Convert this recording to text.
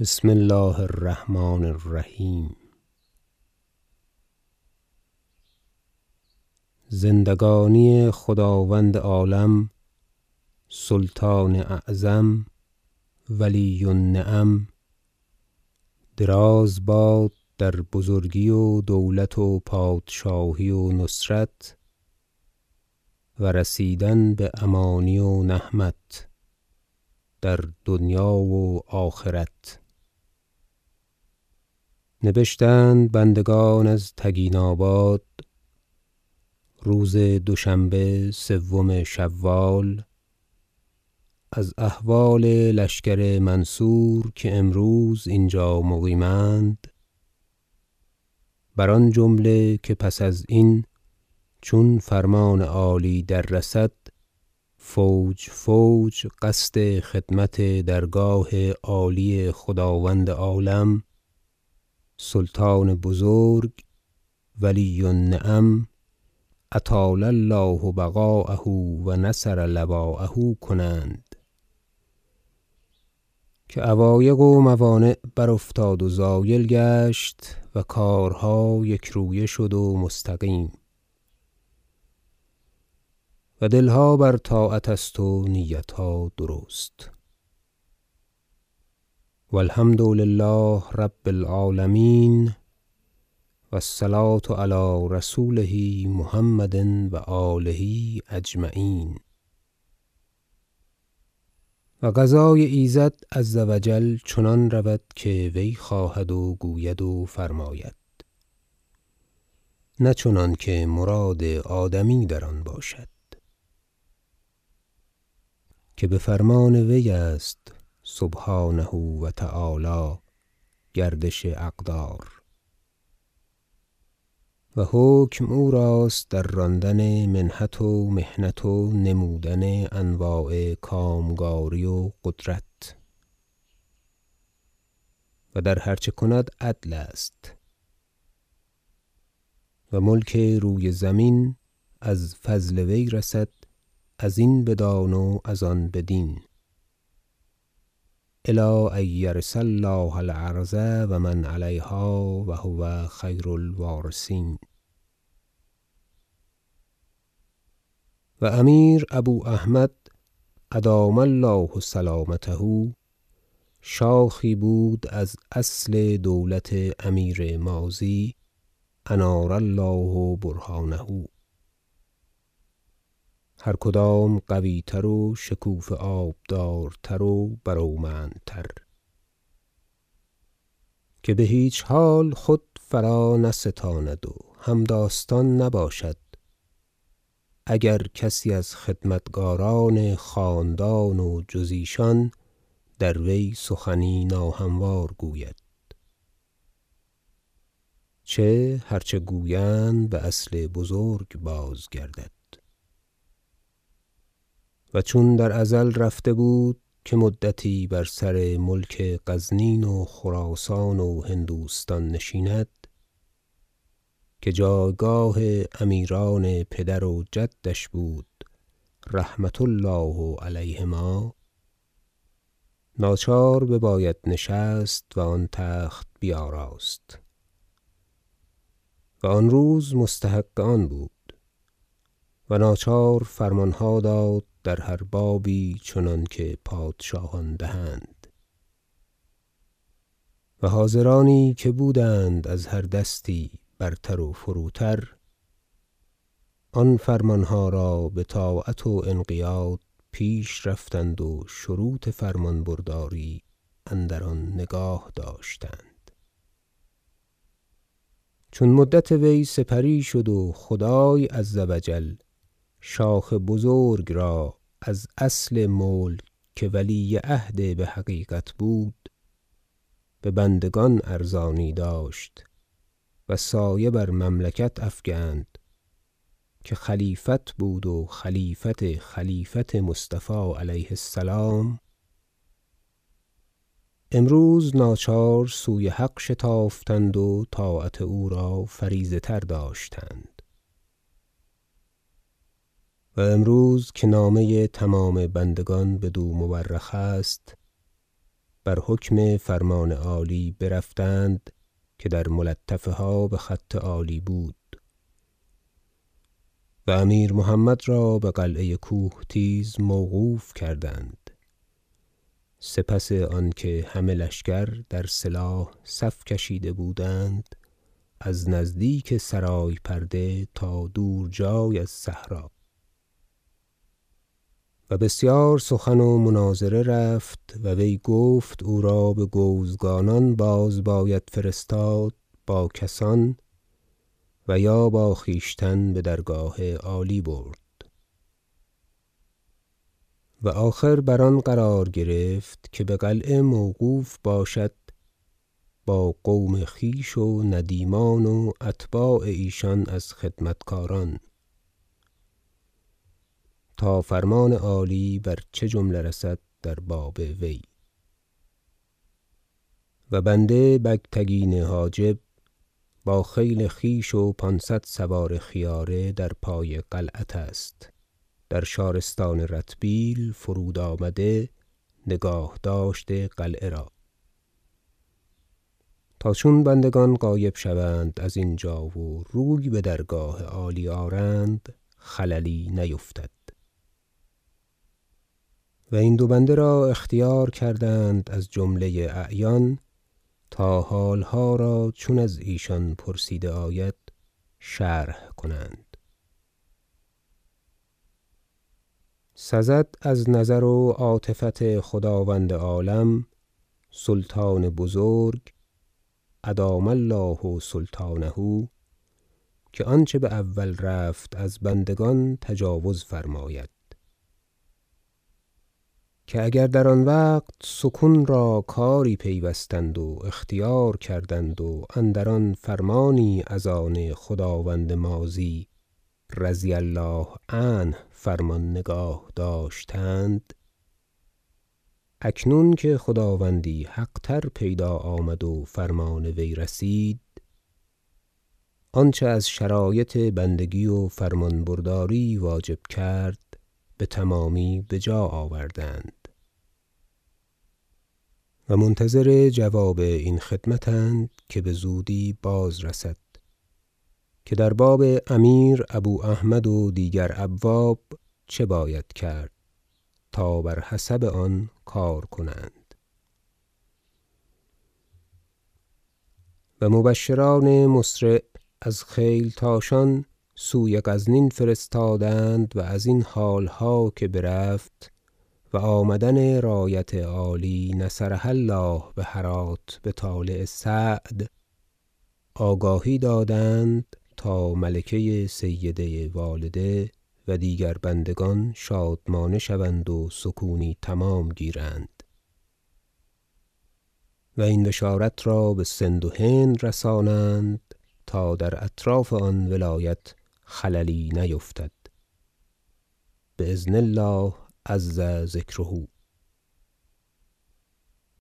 بسم الله الرحمن الرحیم. زندگانی خداوند عالم سلطان اعظم ولی النعم دراز باد در بزرگی و دولت و پادشاهی و نصرت و رسیدن بامانی و نهمت در دنیا و آخرت. نبشتند بندگان از تگیناباد. روز دوشنبه سوم شوال. از احوال لشکر منصور که امروز اینجا مقیمند. بر آن جمله که پس ازین چون فرمان عالی دررسد فوج فوج قصد خدمت درگاه عالی خداوند عالم. سلطان بزرگ ولی النعم اطال الله بقاءه و نصر لواءه کنند. که عوایق و موانع برافتاد و زایل گشت و کارها یکرویه شد و مستقیم. و دلها بر طاعت است و نیتها درست. و لله رب العالمین و الصلوة علی رسوله محمد و آله اجمعین. و قضای ایزد عز و چنان رود که وی خواهد و گوید و فرماید. نه چنانکه مراد آدمی در آن باشد. که بفرمان وی است سبحانه و تعالی گردش اقدار. و حکم او راست در راندن منحت و محنت و نمودن انواع کامکاری و قدرت. و در هر چه کند عدل است. و ملک روی زمین از فضل وی رسد ازین بدان و از آن بدین. الی ان یرث الله الارض و من علیها و هو خیر الوارثین. و امیر ابو احمد ادام الله سلامته شاخی بود از اصل دولت امیر ماضی انار الله برهانه. هر کدام قویتر و شکوفه آبدارتر و برومندتر که بهیچ حال خود فرانستاند و همداستان نباشد اگر کسی از خدمتکاران خاندان و جز ایشان در وی سخنی ناهموار گوید. چه هر چه گویند باصل بزرگ بازگردد. و چون در ازل رفته بود که مدتی بر سر ملک غزنین و خراسان و هندوستان نشیند که جایگاه امیران پدر و جدش بود رحمة الله علیهما ناچار بباید نشست و آن تخت بیاراست. و آن روز مستحق آن بود و ناچار فرمانها داد در هر بابی چنانکه پادشاهان دهند. و حاضرانی که بودند از هر دستی برتر و فروتر آن فرمانها را بطاعت و انقیاد پیش رفتند و شروط فرمان برداری اندر آن نگاه داشتند. چون مدت وی سپری شد و خدای عز و جل شاخ بزرگ را از اصل ملک که ولی عهد بحقیقت بود ببندگان ارزانی داشت و سایه بر مملکت افگند که خلیفت بود و خلیفت خلیفت مصطفی علیه السلام. امروز ناچار سوی حق شتافتند و طاعت او را فریضه تر داشتند. و امروز که نامه تمام بندگان بدو مورخ است بر حکم فرمان عالی برفتند که در ملطفه ها بخط عالی بود. و امیر محمد را بقلعه کوهتیز موقوف کردند. سپس آنکه همه لشکر در سلاح صف کشیده بودند از نزدیک سرای پرده تا دور جای از صحرا. و بسیار سخن و مناظره رفت و وی گفت او را بگوزگانان باز باید فرستاد با کسان و یا با خویشتن بدرگاه عالی برد. و آخر بر آن قرار گرفت که بقلعه موقوف باشد با قوم خویش و ندیمان و اتباع ایشان از خدمتکاران. تا فرمان عالی بر چه جمله رسد در باب وی. و بنده بگتگین حاجب با خیل خویش و پانصد سوار خیاره در پای قلعت است. در شارستان رتبیل فرود آمده نگاه داشته قلعه را. تا چون بندگان غایب شوند از اینجا و روی بدرگاه عالی آرند خللی نیفتد. و این دو بنده را اختیار کردند از جمله اعیان تا حالها را چون از ایشان پرسیده آید شرح کنند. سزد از نظر و عاطفت خداوند عالم سلطان بزرگ ادام الله سلطانه که آنچه باول رفت از بندگان تجاوز فرماید. که اگر در آن وقت سکون را کاری پیوستند و اختیار کردند و اندر آن فرمانی از آن خداوند ماضی رضی الله عنه فرمان نگاه داشتند اکنون که خداوندی حق تر پیدا آمد و فرمان وی رسید آنچه از شرایط بندگی و فرمان برداری واجب کرد بتمامی بجا آوردند. و منتظر جواب این خدمت اند که بزودی بازرسد که در باب امیر ابو احمد و دیگر ابواب چه باید کرد تا بر حسب آن کار کنند. و مبشران مسرع از خیلتاشان سوی غزنین فرستادند و ازین حالها که برفت و آمدن رایت عالی نصرها الله بهرات بطالع سعد آگاهی دادند تا ملکه سیده والده و دیگر بندگان شادمانه شوند و سکونی تمام گیرند. و این بشارت را بسند و هند رسانند تا در اطراف آن ولایت خللی نیفتد. باذن الله عز ذکره